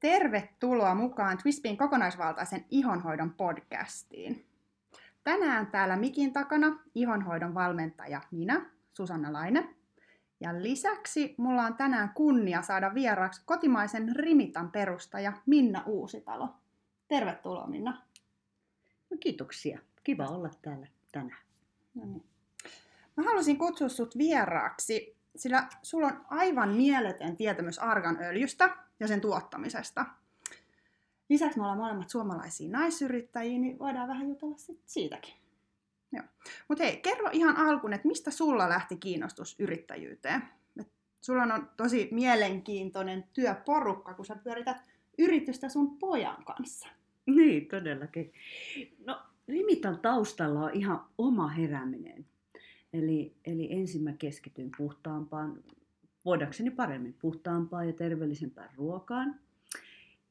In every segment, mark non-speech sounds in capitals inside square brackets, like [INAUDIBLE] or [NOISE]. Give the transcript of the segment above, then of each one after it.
Tervetuloa mukaan Twispin kokonaisvaltaisen ihonhoidon podcastiin. Tänään täällä mikin takana ihonhoidon valmentaja minä, Susanna Laine. Ja lisäksi mulla on tänään kunnia saada vieraaksi kotimaisen Rimitan perustaja Minna Uusitalo. Tervetuloa Minna. No, kiitoksia. Kiva olla täällä tänään. No niin. Mä halusin kutsua sut vieraaksi, sillä sulla on aivan mieletön tietämys arganöljystä ja sen tuottamisesta. Lisäksi me ollaan molemmat suomalaisia naisyrittäjiä, niin voidaan vähän jutella sit siitäkin. Mutta hei, kerro ihan alkuun, että mistä sulla lähti kiinnostus yrittäjyyteen? Et sulla on tosi mielenkiintoinen työporukka, kun sä pyörität yritystä sun pojan kanssa. Niin, todellakin. No, Limitan taustalla on ihan oma herääminen. Eli, eli ensin mä keskityin puhtaampaan, voidakseni paremmin puhtaampaan ja terveellisempään ruokaan.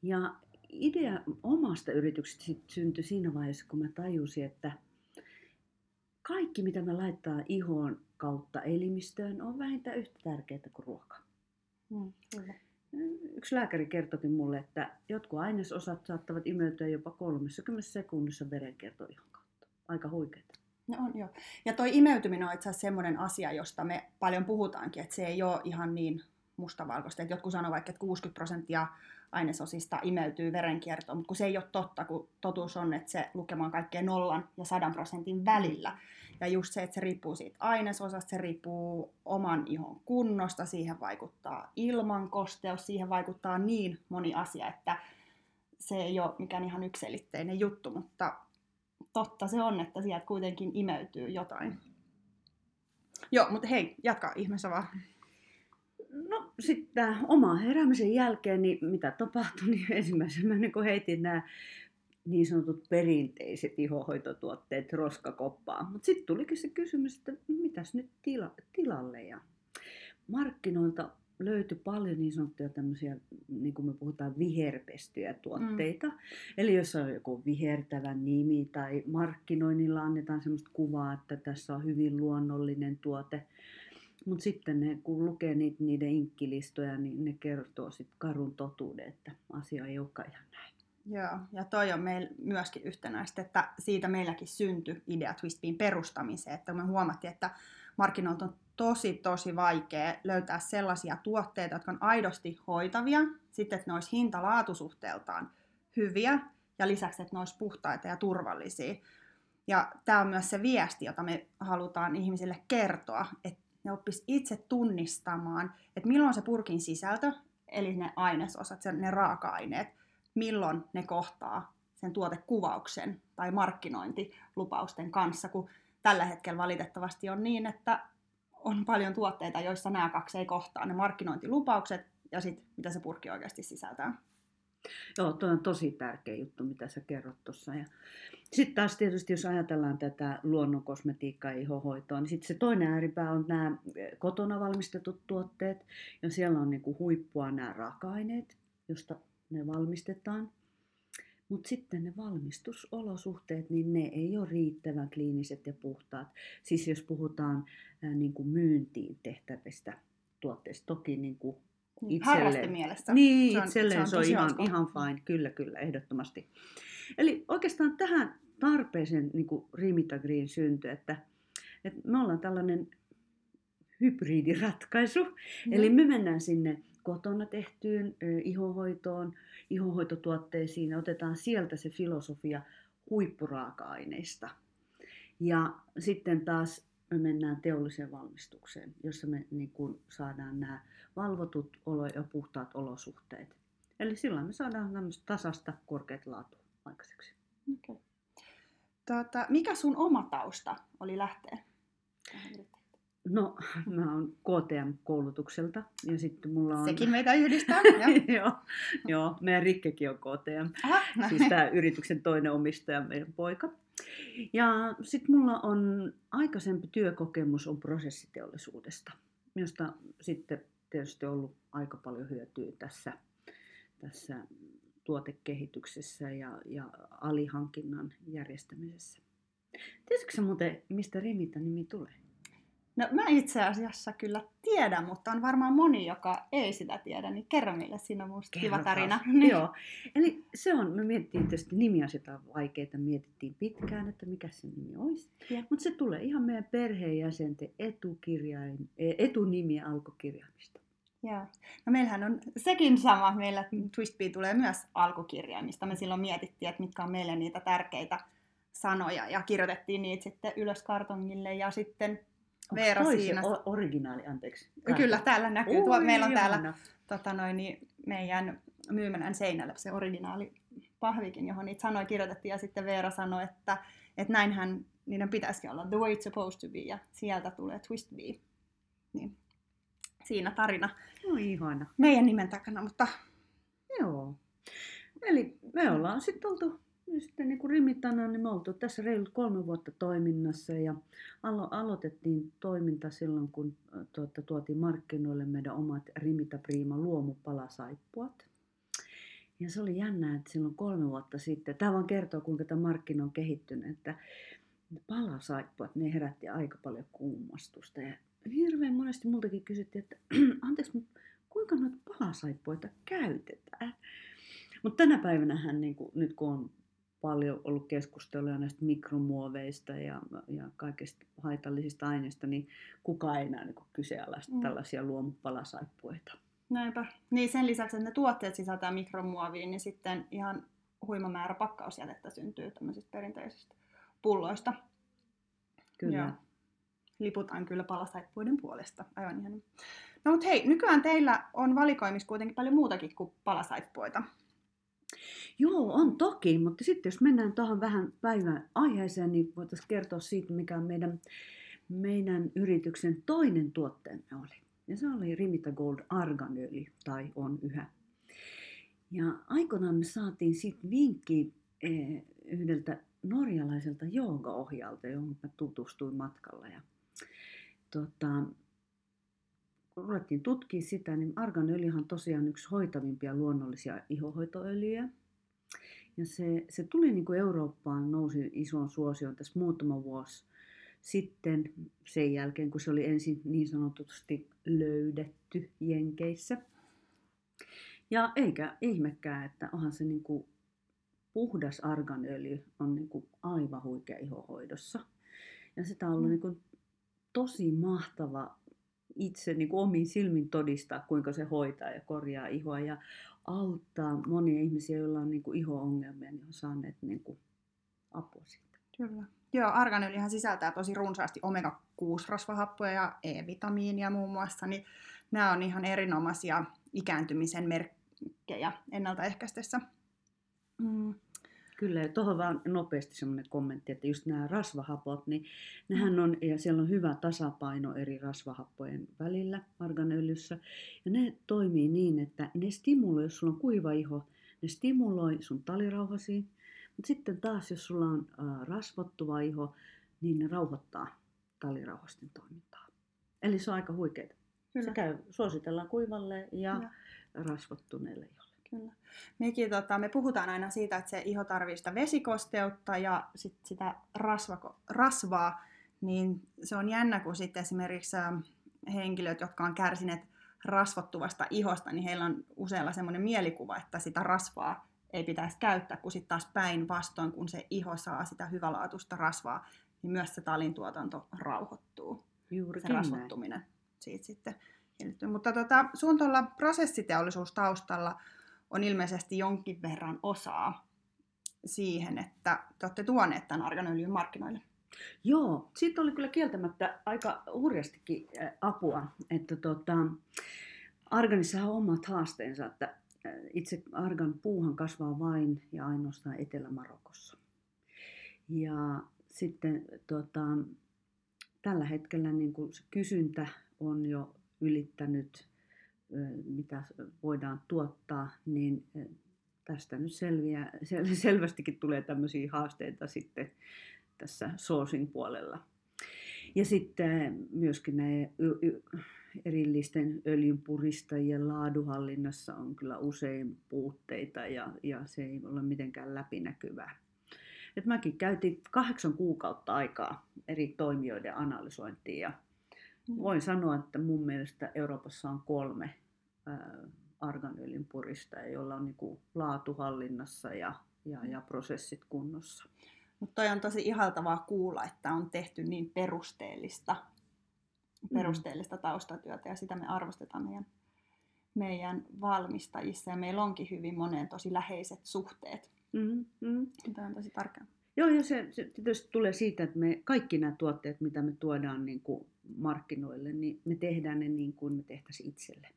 Ja idea omasta yrityksestä syntyi siinä vaiheessa, kun mä tajusin, että kaikki mitä me laittaa ihoon kautta elimistöön on vähintään yhtä tärkeää kuin ruoka. Mm, kyllä. Yksi lääkäri kertoikin mulle, että jotkut ainesosat saattavat imeytyä jopa 30 sekunnissa verenkiertoihon kautta. Aika huikeeta. No on joo. Ja toi imeytyminen on itse asiassa semmoinen asia, josta me paljon puhutaankin, että se ei ole ihan niin mustavalkoista. Että jotkut sanovat vaikka, että 60 prosenttia ainesosista imeytyy verenkiertoon, mutta kun se ei ole totta, kun totuus on, että se lukema on kaikkea nollan ja sadan prosentin välillä. Ja just se, että se riippuu siitä ainesosasta, se riippuu oman ihon kunnosta, siihen vaikuttaa ilman kosteus, siihen vaikuttaa niin moni asia, että se ei ole mikään ihan ykselitteinen juttu, mutta totta se on, että sieltä kuitenkin imeytyy jotain. Joo, mutta hei, jatka ihmeessä vaan. No sitten oma heräämisen jälkeen, niin mitä tapahtui, niin [LAUGHS] ensimmäisenä niin kun heitin nämä niin sanotut perinteiset ihohoitotuotteet roskakoppaan. Mutta sitten tulikin se kysymys, että mitäs nyt tila, tilalle. Ja markkinoilta löytyi paljon niin sanottuja tämmöisiä, niin kuin me puhutaan, viherpestyjä tuotteita. Mm. Eli jos on joku vihertävä nimi tai markkinoinnilla annetaan semmoista kuvaa, että tässä on hyvin luonnollinen tuote. Mutta sitten ne, kun lukee niitä, niiden inkkilistoja, niin ne kertoo sitten karun totuuden, että asia ei olekaan ihan näin. Joo, ja toi on meillä myöskin yhtenäistä, että siitä meilläkin syntyi idea Twistbean perustamiseen, että me huomattiin, että markkinoilta on tosi, tosi vaikea löytää sellaisia tuotteita, jotka on aidosti hoitavia, sitten, että ne olisi hinta-laatusuhteeltaan hyviä, ja lisäksi, että ne olisi puhtaita ja turvallisia. Ja tämä on myös se viesti, jota me halutaan ihmisille kertoa, että ne oppis itse tunnistamaan, että milloin se purkin sisältö, eli ne ainesosat, ne raaka-aineet, milloin ne kohtaa sen tuotekuvauksen tai markkinointilupausten kanssa, kun tällä hetkellä valitettavasti on niin, että on paljon tuotteita, joissa nämä kaksi ei kohtaa, ne markkinointilupaukset ja sitten mitä se purkki oikeasti sisältää. Joo, tuo on tosi tärkeä juttu, mitä sä kerrot tuossa. Sitten taas tietysti, jos ajatellaan tätä luonnonkosmetiikkaa ja ihohoitoa, niin sitten se toinen ääripää on nämä kotona valmistetut tuotteet. Ja siellä on niinku huippua nämä raaka-aineet, josta ne valmistetaan. Mutta sitten ne valmistusolosuhteet, niin ne ei ole riittävän kliiniset ja puhtaat. Siis jos puhutaan ää, niin kuin myyntiin tehtävistä tuotteista, toki niin kuin niin, itselleen. mielessä. Niin, se on, itselleen se on, se on ihan, ihan fine, kyllä, kyllä, ehdottomasti. Eli oikeastaan tähän tarpeeseen niin kuin Rimita Green syntyi, että, että me ollaan tällainen hybridiratkaisu. No. Eli me mennään sinne kotona tehtyyn ihohoitoon, ihohoitotuotteisiin ja otetaan sieltä se filosofia huippuraaka-aineista. Ja sitten taas me mennään teolliseen valmistukseen, jossa me niin kuin saadaan nämä valvotut olo- ja puhtaat olosuhteet. Eli silloin me saadaan tämmöistä tasasta korkeat laatu aikaiseksi. Okay. Tota, mikä sun oma tausta oli lähteä No, [LAUGHS] mä oon KTM-koulutukselta ja sitten mulla on... Sekin meitä yhdistää, [LAUGHS] joo. joo, meidän Rikkekin on KTM, Aha, no. siis tämä yrityksen toinen omistaja, meidän poika. Ja sitten mulla on aikaisempi työkokemus on prosessiteollisuudesta, josta sitten tietysti ollut aika paljon hyötyä tässä, tässä tuotekehityksessä ja, ja alihankinnan järjestämisessä. Tiesitkö muuten, mistä Rimita nimi tulee? No mä itse asiassa kyllä tiedä, mutta on varmaan moni, joka ei sitä tiedä, niin kerro meille, siinä on musta kiva tarina. [LAUGHS] Joo, eli se on, me mietittiin tietysti nimiasioita on vaikeita, mietittiin pitkään, että mikä se nimi olisi. Mutta se tulee ihan meidän perheenjäsenten etukirjain, e, etunimiä alkukirjaimista. Joo. No meillähän on sekin sama. Meillä Twistbee tulee myös alkukirjaimista. Me silloin mietittiin, että mitkä on meille niitä tärkeitä sanoja ja kirjoitettiin niitä sitten ylös kartongille ja sitten Veera siinä. O- originaali, anteeksi. Karton. Kyllä, täällä näkyy. Ui, Tuo, meillä on täällä tota noin, niin meidän myymälän seinällä se originaali pahvikin, johon niitä sanoja kirjoitettiin ja sitten Veera sanoi, että, että näinhän niiden pitäisikin olla, the way it's supposed to be, ja sieltä tulee twist be. Niin, siinä tarina. No ihana. Meidän nimen takana, mutta... Joo. Eli me ollaan sitten oltu sitten niin kuin Rimitana, niin me oltu tässä reilut kolme vuotta toiminnassa ja alo- aloitettiin toiminta silloin, kun tuota, tuotiin markkinoille meidän omat Rimita Prima luomupalasaippuat. Ja se oli jännää, että silloin kolme vuotta sitten, tämä vaan kertoo kuinka tämä markkina on kehittynyt, että palasaippuat, ne herätti aika paljon kummastusta. Ja hirveän monesti multakin kysyttiin, että [CLEARS THROAT] anteeksi, mutta kuinka noita palasaippuita käytetään? Mutta tänä päivänä hän, niin kuin, nyt kun on paljon ollut keskustelua näistä mikromuoveista ja, ja kaikista haitallisista aineista, niin kukaan ei enää niin kyseenalaista mm. tällaisia luomupalasaippuita. Näinpä. Niin sen lisäksi, että ne tuotteet sisältää mikromuovia, niin sitten ihan huima määrä pakkausjätettä syntyy tämmöisistä perinteisistä pulloista. Kyllä. Joo. Liputaan kyllä palasaippuiden puolesta. Aivan ihan. No mutta hei, nykyään teillä on valikoimissa kuitenkin paljon muutakin kuin palasaippuita. Joo, on toki, mutta sitten jos mennään tuohon vähän päivän aiheeseen, niin voitaisiin kertoa siitä, mikä meidän, meidän yrityksen toinen tuotteemme oli. Ja se oli Rimita Gold Arganöljy, tai on yhä. Ja aikoinaan me saatiin sitten vinkki eh, yhdeltä norjalaiselta joogaohjalta, johon mä tutustuin matkalla. Ja, tota, kun ruvettiin tutkia sitä, niin arganöljyhän on tosiaan yksi hoitavimpia luonnollisia ihohoitoöljyjä. Ja se, se tuli niin kuin Eurooppaan, nousi ison suosion tässä muutama vuosi sitten sen jälkeen, kun se oli ensin niin sanotusti löydetty Jenkeissä. Ja eikä ihmekään, että onhan se niin kuin puhdas arganöljy on niin kuin aivan huikea ihohoidossa. Ja sitä on ollut mm. niin kuin tosi mahtava itse niin kuin omiin silmin todistaa, kuinka se hoitaa ja korjaa ihoa ja auttaa monia ihmisiä, joilla on niin kuin iho-ongelmia, niin on saaneet niin kuin apua siitä. Kyllä. Joo, arganöljyhän sisältää tosi runsaasti omega-6-rasvahappoja ja E-vitamiinia muun muassa, niin nämä on ihan erinomaisia ikääntymisen merkkejä ennaltaehkäistessä. Mm. Kyllä, ja tuohon vaan nopeasti semmoinen kommentti, että just nämä rasvahapot, niin nehän on, ja siellä on hyvä tasapaino eri rasvahappojen välillä arganöljyssä, ja ne toimii niin, että ne stimuloi, jos sulla on kuiva iho, ne stimuloi sun talirauhasi, mutta sitten taas, jos sulla on rasvottuva iho, niin ne rauhoittaa talirauhasten toimintaa. Eli se on aika huikeaa. Se käy, suositellaan kuivalle ja, ja. rasvottuneelle iholle. Kyllä. Mekin, tota, me puhutaan aina siitä, että se iho tarvitsee sitä vesikosteutta ja sit sitä rasvako, rasvaa, niin se on jännä, kun sitten esimerkiksi henkilöt, jotka on kärsineet rasvottuvasta ihosta, niin heillä on useilla semmoinen mielikuva, että sitä rasvaa ei pitäisi käyttää, kun sitten taas päinvastoin, kun se iho saa sitä hyvälaatuista rasvaa, niin myös se talin tuotanto rauhoittuu. Juuri se rasvottuminen siitä sitten. Mutta tota, sun tuolla prosessiteollisuustaustalla on ilmeisesti jonkin verran osaa siihen, että te olette tuoneet tämän arganöljyn markkinoille. Joo, siitä oli kyllä kieltämättä aika hurjastikin apua, että tota, arganissa on omat haasteensa, että itse argan puuhan kasvaa vain ja ainoastaan Etelä-Marokossa. Ja sitten tota, tällä hetkellä niin kuin se kysyntä on jo ylittänyt mitä voidaan tuottaa, niin tästä nyt selviää, [LAUGHS] sel, selvästikin tulee tämmöisiä haasteita sitten tässä sourcing puolella. Ja sitten myöskin näiden erillisten öljynpuristajien laaduhallinnassa on kyllä usein puutteita ja, ja se ei ole mitenkään läpinäkyvää. Et mäkin käytin kahdeksan kuukautta aikaa eri toimijoiden analysointiin ja Voin sanoa, että mun mielestä Euroopassa on kolme arganöljyn puristajaa, joilla on niin laatu hallinnassa ja, ja, ja prosessit kunnossa. Mutta toi on tosi ihaltavaa kuulla, että on tehty niin perusteellista, perusteellista taustatyötä ja sitä me arvostetaan meidän, meidän valmistajissa ja meillä onkin hyvin moneen tosi läheiset suhteet. Mm, mm. Tämä on tosi tärkeää. Joo, ja se, se tietysti tulee siitä, että me kaikki nämä tuotteet, mitä me tuodaan niin kuin markkinoille, niin me tehdään ne niin kuin me tehtäisiin itselle.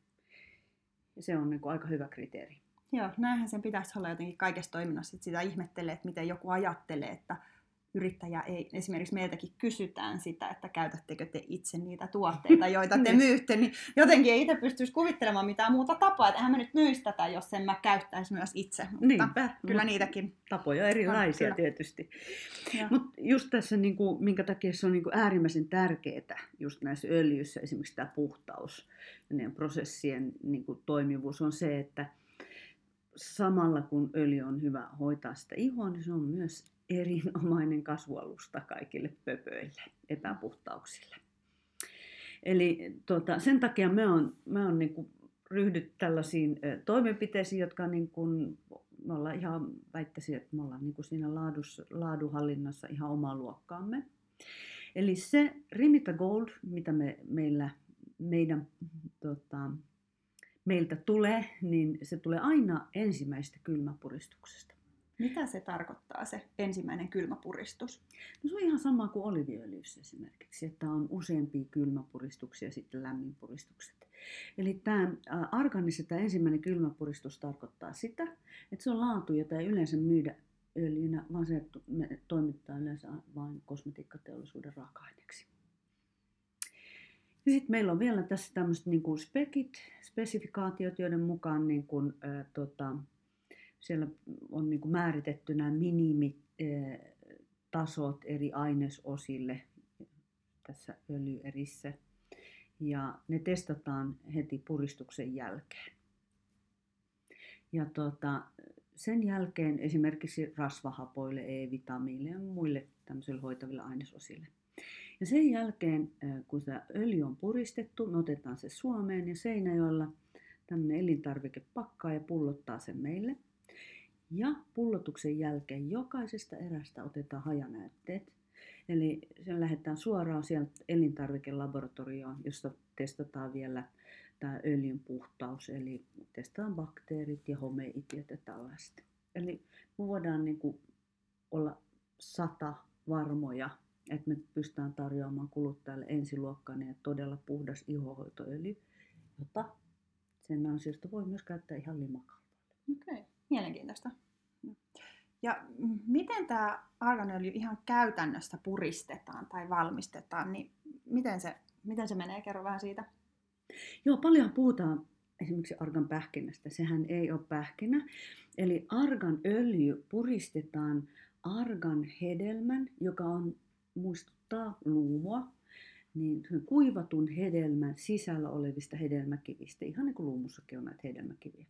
Ja se on niin kuin aika hyvä kriteeri. Joo, näinhän sen pitäisi olla jotenkin kaikessa toiminnassa, että sitä ihmettelee, että miten joku ajattelee, että yrittäjä ei, esimerkiksi meiltäkin kysytään sitä, että käytättekö te itse niitä tuotteita, joita te [LAUGHS] niin. myytte, niin jotenkin ei itse pystyisi kuvittelemaan mitään muuta tapaa, että eihän mä nyt myisi tätä, jos en mä käyttäisi myös itse, mutta Niinpä, kyllä mut niitäkin. Tapoja erilaisia on, tietysti. Mutta just tässä, niin kuin, minkä takia se on niin kuin äärimmäisen tärkeää, just näissä öljyissä esimerkiksi tämä puhtaus ja prosessien niin kuin toimivuus on se, että samalla kun öljy on hyvä hoitaa sitä ihoa, niin se on myös erinomainen kasvualusta kaikille pöpöille, epäpuhtauksille. Eli tota, sen takia me on, me on niin kuin ryhdyt tällaisiin toimenpiteisiin, jotka niin kuin, me ollaan ihan, väittäisin, että me ollaan niin kuin siinä laadus, laaduhallinnassa ihan omaa luokkaamme. Eli se Rimita Gold, mitä me, meillä, meidän, tota, meiltä tulee, niin se tulee aina ensimmäisestä kylmäpuristuksesta. Mitä se tarkoittaa se ensimmäinen kylmäpuristus? No se on ihan sama kuin oliviöljyssä esimerkiksi, että on useampia kylmäpuristuksia ja sitten lämminpuristukset. Eli tämä arganissa tämä ensimmäinen kylmäpuristus tarkoittaa sitä, että se on laatu, jota ei yleensä myydä öljynä, vaan se me toimittaa yleensä vain kosmetiikkateollisuuden raaka-aineeksi. Sitten meillä on vielä tässä tämmöiset niin kuin spekit, spesifikaatiot, joiden mukaan niin kuin, ää, tota, siellä on niin kuin määritetty nämä minimitasot eri ainesosille tässä öljyerissä. Ja ne testataan heti puristuksen jälkeen. Ja tuota, sen jälkeen esimerkiksi rasvahapoille, E-vitamiinille ja muille tämmöisille hoitaville ainesosille. Ja sen jälkeen, kun se öljy on puristettu, me otetaan se Suomeen ja Seinäjoella tämmöinen elintarvikepakkaa ja pullottaa sen meille. Ja pullotuksen jälkeen jokaisesta erästä otetaan hajanäytteet. Eli sen lähdetään suoraan sieltä elintarvikelaboratorioon, jossa testataan vielä tämä öljyn puhtaus, eli testataan bakteerit ja homeitiot ja tällaista. Eli me voidaan niin kuin olla sata varmoja, että me pystytään tarjoamaan kuluttajalle ensiluokkainen ja todella puhdas ihohoitoöljy, jota sen ansiosta voi myös käyttää ihan limakalvoille. Okei, okay. Mielenkiintoista. Ja miten tämä arganöljy ihan käytännössä puristetaan tai valmistetaan, niin miten se, miten se menee? Kerro vähän siitä. Joo, paljon puhutaan esimerkiksi argan pähkinästä. Sehän ei ole pähkinä. Eli argan öljy puristetaan argan hedelmän, joka on, muistuttaa luumua, niin kuivatun hedelmän sisällä olevista hedelmäkivistä, ihan niin kuin luumussakin on näitä hedelmäkiviä.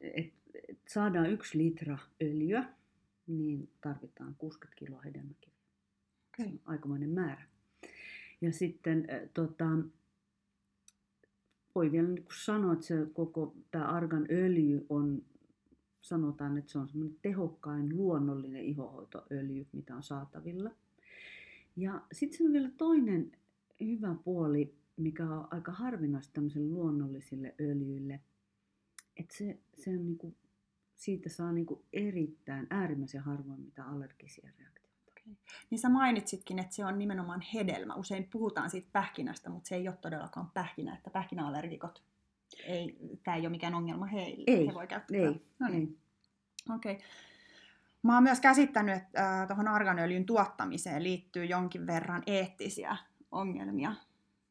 Et, et saadaan yksi litra öljyä, niin tarvitaan 60 kiloa hedelmäkiviä. Okay. Se on aikamoinen määrä. Ja sitten äh, tota, voi vielä niin sanoa, että se koko tämä argan öljy on, sanotaan, että se on semmoinen tehokkain luonnollinen ihohoitoöljy, mitä on saatavilla. Ja sitten se on vielä toinen hyvä puoli, mikä on aika harvinaista tämmöisille luonnollisille öljyille, että se, se on niin kuin siitä saa niin kuin erittäin äärimmäisen harvoin mitä allergisia reaktioita. Okay. Niin sä mainitsitkin, että se on nimenomaan hedelmä. Usein puhutaan siitä pähkinästä, mutta se ei ole todellakaan pähkinä, että pähkinäallergikot, ei, tämä ei ole mikään ongelma heille. Ei, He voi käyttää. ei, no niin. Okei. Okay. Mä oon myös käsittänyt, että äh, tuohon arganöljyn tuottamiseen liittyy jonkin verran eettisiä ongelmia.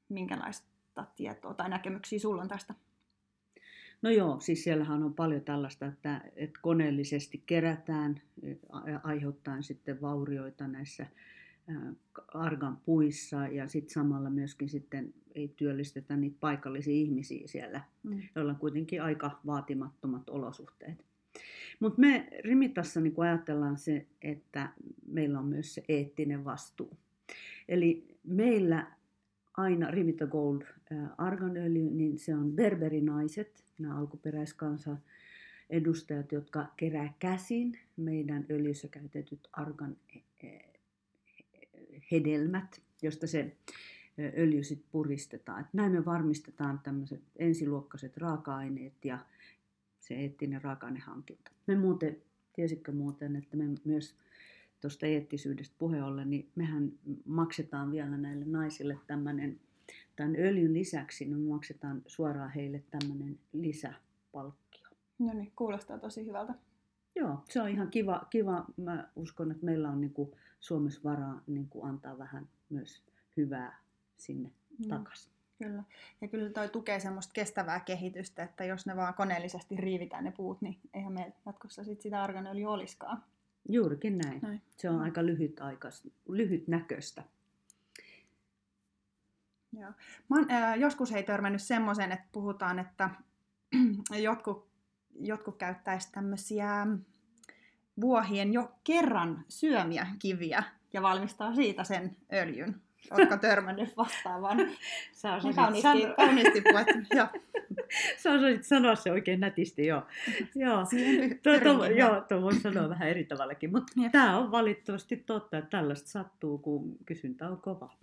Minkälaista tietoa tai näkemyksiä sulla on tästä? No joo, siis siellähän on paljon tällaista, että, että koneellisesti kerätään aiheuttaen sitten vaurioita näissä argan puissa ja sitten samalla myöskin sitten ei työllistetä niitä paikallisia ihmisiä siellä, mm. joilla on kuitenkin aika vaatimattomat olosuhteet. Mutta me Rimitassa niin ajatellaan se, että meillä on myös se eettinen vastuu. Eli meillä aina Rimita Gold arganöljy, niin se on berberinaiset, nämä alkuperäiskansa edustajat, jotka kerää käsin meidän öljyssä käytetyt argan e, e, hedelmät, josta se öljy sitten puristetaan. Et näin me varmistetaan tämmöiset ensiluokkaiset raaka-aineet ja se eettinen raaka-ainehankinta. Me muuten, tiesitkö muuten, että me myös tuosta eettisyydestä puhe ollen, niin mehän maksetaan vielä näille naisille tämmöinen, tämän öljyn lisäksi, niin me maksetaan suoraan heille tämmöinen lisäpalkkio. No niin, kuulostaa tosi hyvältä. Joo, se on ihan kiva. kiva. Mä uskon, että meillä on niin kuin Suomessa varaa niin kuin antaa vähän myös hyvää sinne mm. takaisin. Kyllä. Ja kyllä toi tukee semmoista kestävää kehitystä, että jos ne vaan koneellisesti riivitään ne puut, niin eihän meillä jatkossa sit sitä arganöljyä olisikaan. Juurikin näin. näin. Se on aika lyhyt, aikas, lyhyt näköistä. Joo. Mä oon, äh, joskus ei törmännyt semmoisen, että puhutaan, että [CLEARS THROAT] jotkut, jotkut käyttäisi tämmöisiä vuohien jo kerran syömiä kiviä ja valmistaa siitä sen öljyn. Oletko törmännyt vastaavaan? Sä osaisit kauniisti, sano... kauniisti puhuttu. Joo. Sä osaisit sanoa se oikein nätisti, joo. joo. Tuo, tuo, joo, tuo voi sanoa vähän eri tavallakin, mutta tämä on valitettavasti totta, että tällaista sattuu, kun kysyntä on kova.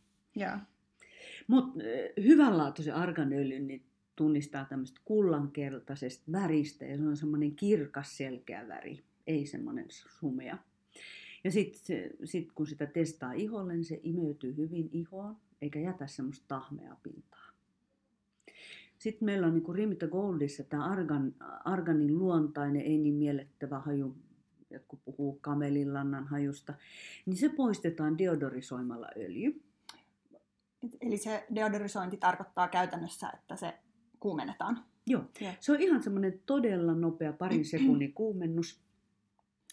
Mutta hyvänlaatuisen arganöljyn niin tunnistaa tämmöistä kullankeltaisesta väristä ja se on semmoinen kirkas selkeä väri, ei semmoinen sumea. Ja sitten sit kun sitä testaa iholle, niin se imeytyy hyvin ihoon, eikä jätä semmoista tahmea pintaa. Sitten meillä on niin Rimita Goldissa tämä argan, arganin luontainen, ei niin miellettävä haju, jotkut puhuu kamelinlannan hajusta, niin se poistetaan deodorisoimalla öljy. Eli se deodorisointi tarkoittaa käytännössä, että se kuumennetaan? Joo, Joo. se on ihan semmoinen todella nopea parin sekunnin kuumennus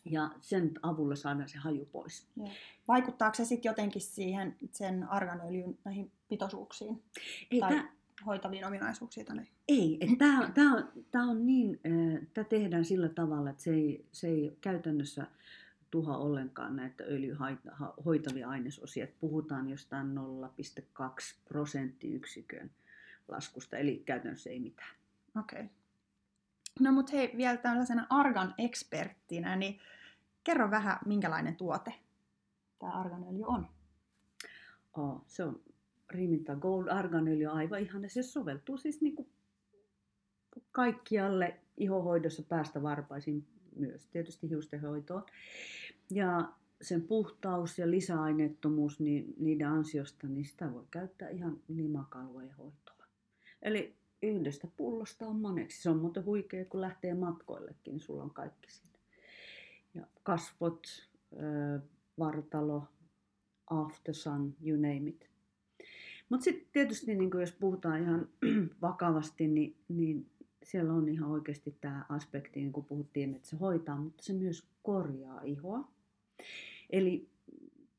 ja sen avulla saadaan se haju pois. Ja. Vaikuttaako se sitten jotenkin siihen sen arganöljyn näihin pitoisuuksiin Ei, tai tää... hoitaviin ominaisuuksiin? Tai... Ei, tämä tää on, tää on niin, tämä tehdään sillä tavalla, että se ei, se ei käytännössä tuha ollenkaan näitä öljyhoitavia ainesosia. Puhutaan jostain 0,2 prosenttiyksikön laskusta, eli käytännössä ei mitään. Okei. Okay. No mutta hei, vielä tällaisena argan eksperttinä, niin kerro vähän, minkälainen tuote tämä arganöljy on. Oh, se on Riminta Gold arganöljy aivan ihan, se soveltuu siis niinku kaikkialle ihohoidossa päästä varpaisin myös tietysti hiustenhoitoon. Ja sen puhtaus ja lisäaineettomuus niin niiden ansiosta, niin sitä voi käyttää ihan limakalvojen hoitoon. Eli yhdestä pullosta on moneksi. Se on muuten huikea, kun lähtee matkoillekin, niin sulla on kaikki siinä. Ja kasvot, vartalo, aftersun, you name it. Mutta sitten tietysti, niin jos puhutaan ihan [CLEARS THROAT] vakavasti, niin, niin siellä on ihan oikeasti tämä aspekti, niin kuin puhuttiin, että se hoitaa, mutta se myös korjaa ihoa. Eli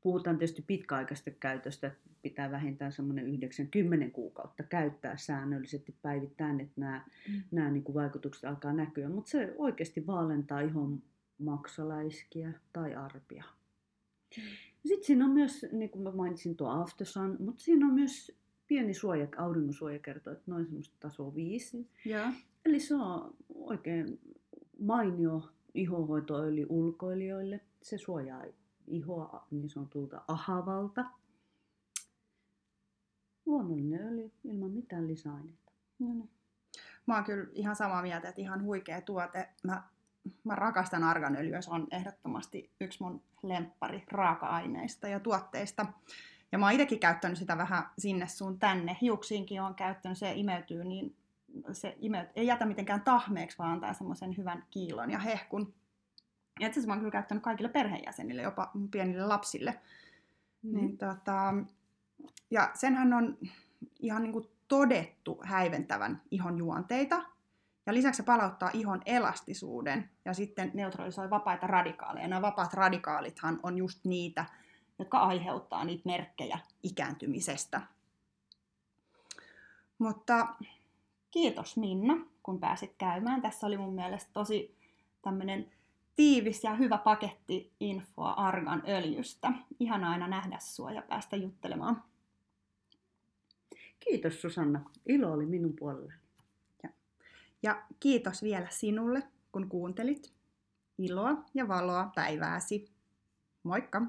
puhutaan tietysti pitkäaikaista käytöstä, pitää vähintään semmoinen 90 kuukautta käyttää säännöllisesti päivittäin, että nämä, mm. nämä niin kuin vaikutukset alkaa näkyä. Mutta se oikeasti vaalentaa ihon maksaläiskiä tai arpia. Mm. Sitten siinä on myös, niin kuin mä mainitsin tuo Aftersun, mutta siinä on myös pieni suoja, auringonsuojakerto, että noin semmoista tasoa viisi. Ja. Eli se on oikein mainio ihohoitoöljy ulkoilijoille. Se suojaa ihoa niin sanotulta ahavalta luonnollinen öljy ilman mitään lisäaineita. No niin. Mä oon kyllä ihan samaa mieltä, että ihan huikea tuote. Mä, mä rakastan arganöljyä, se on ehdottomasti yksi mun lemppari raaka-aineista ja tuotteista. Ja mä oon itsekin käyttänyt sitä vähän sinne sun tänne. Hiuksiinkin on käyttänyt, se imeytyy niin se imeyt, ei jätä mitenkään tahmeeksi, vaan antaa semmoisen hyvän kiilon ja hehkun. Ja itse asiassa mä oon kyllä käyttänyt kaikille perheenjäsenille, jopa pienille lapsille. Mm. Niin, tota, ja senhän on ihan niin kuin todettu häiventävän ihon juonteita. Ja lisäksi se palauttaa ihon elastisuuden ja sitten neutralisoi vapaita radikaaleja. Nämä vapaat radikaalithan on just niitä, jotka aiheuttaa niitä merkkejä ikääntymisestä. Mutta kiitos Minna, kun pääsit käymään. Tässä oli mun mielestä tosi tämmöinen tiivis ja hyvä paketti infoa argan öljystä. Ihan aina nähdä sua ja päästä juttelemaan. Kiitos Susanna. Ilo oli minun puolellani. Ja kiitos vielä sinulle, kun kuuntelit. Iloa ja valoa päivääsi. Moikka!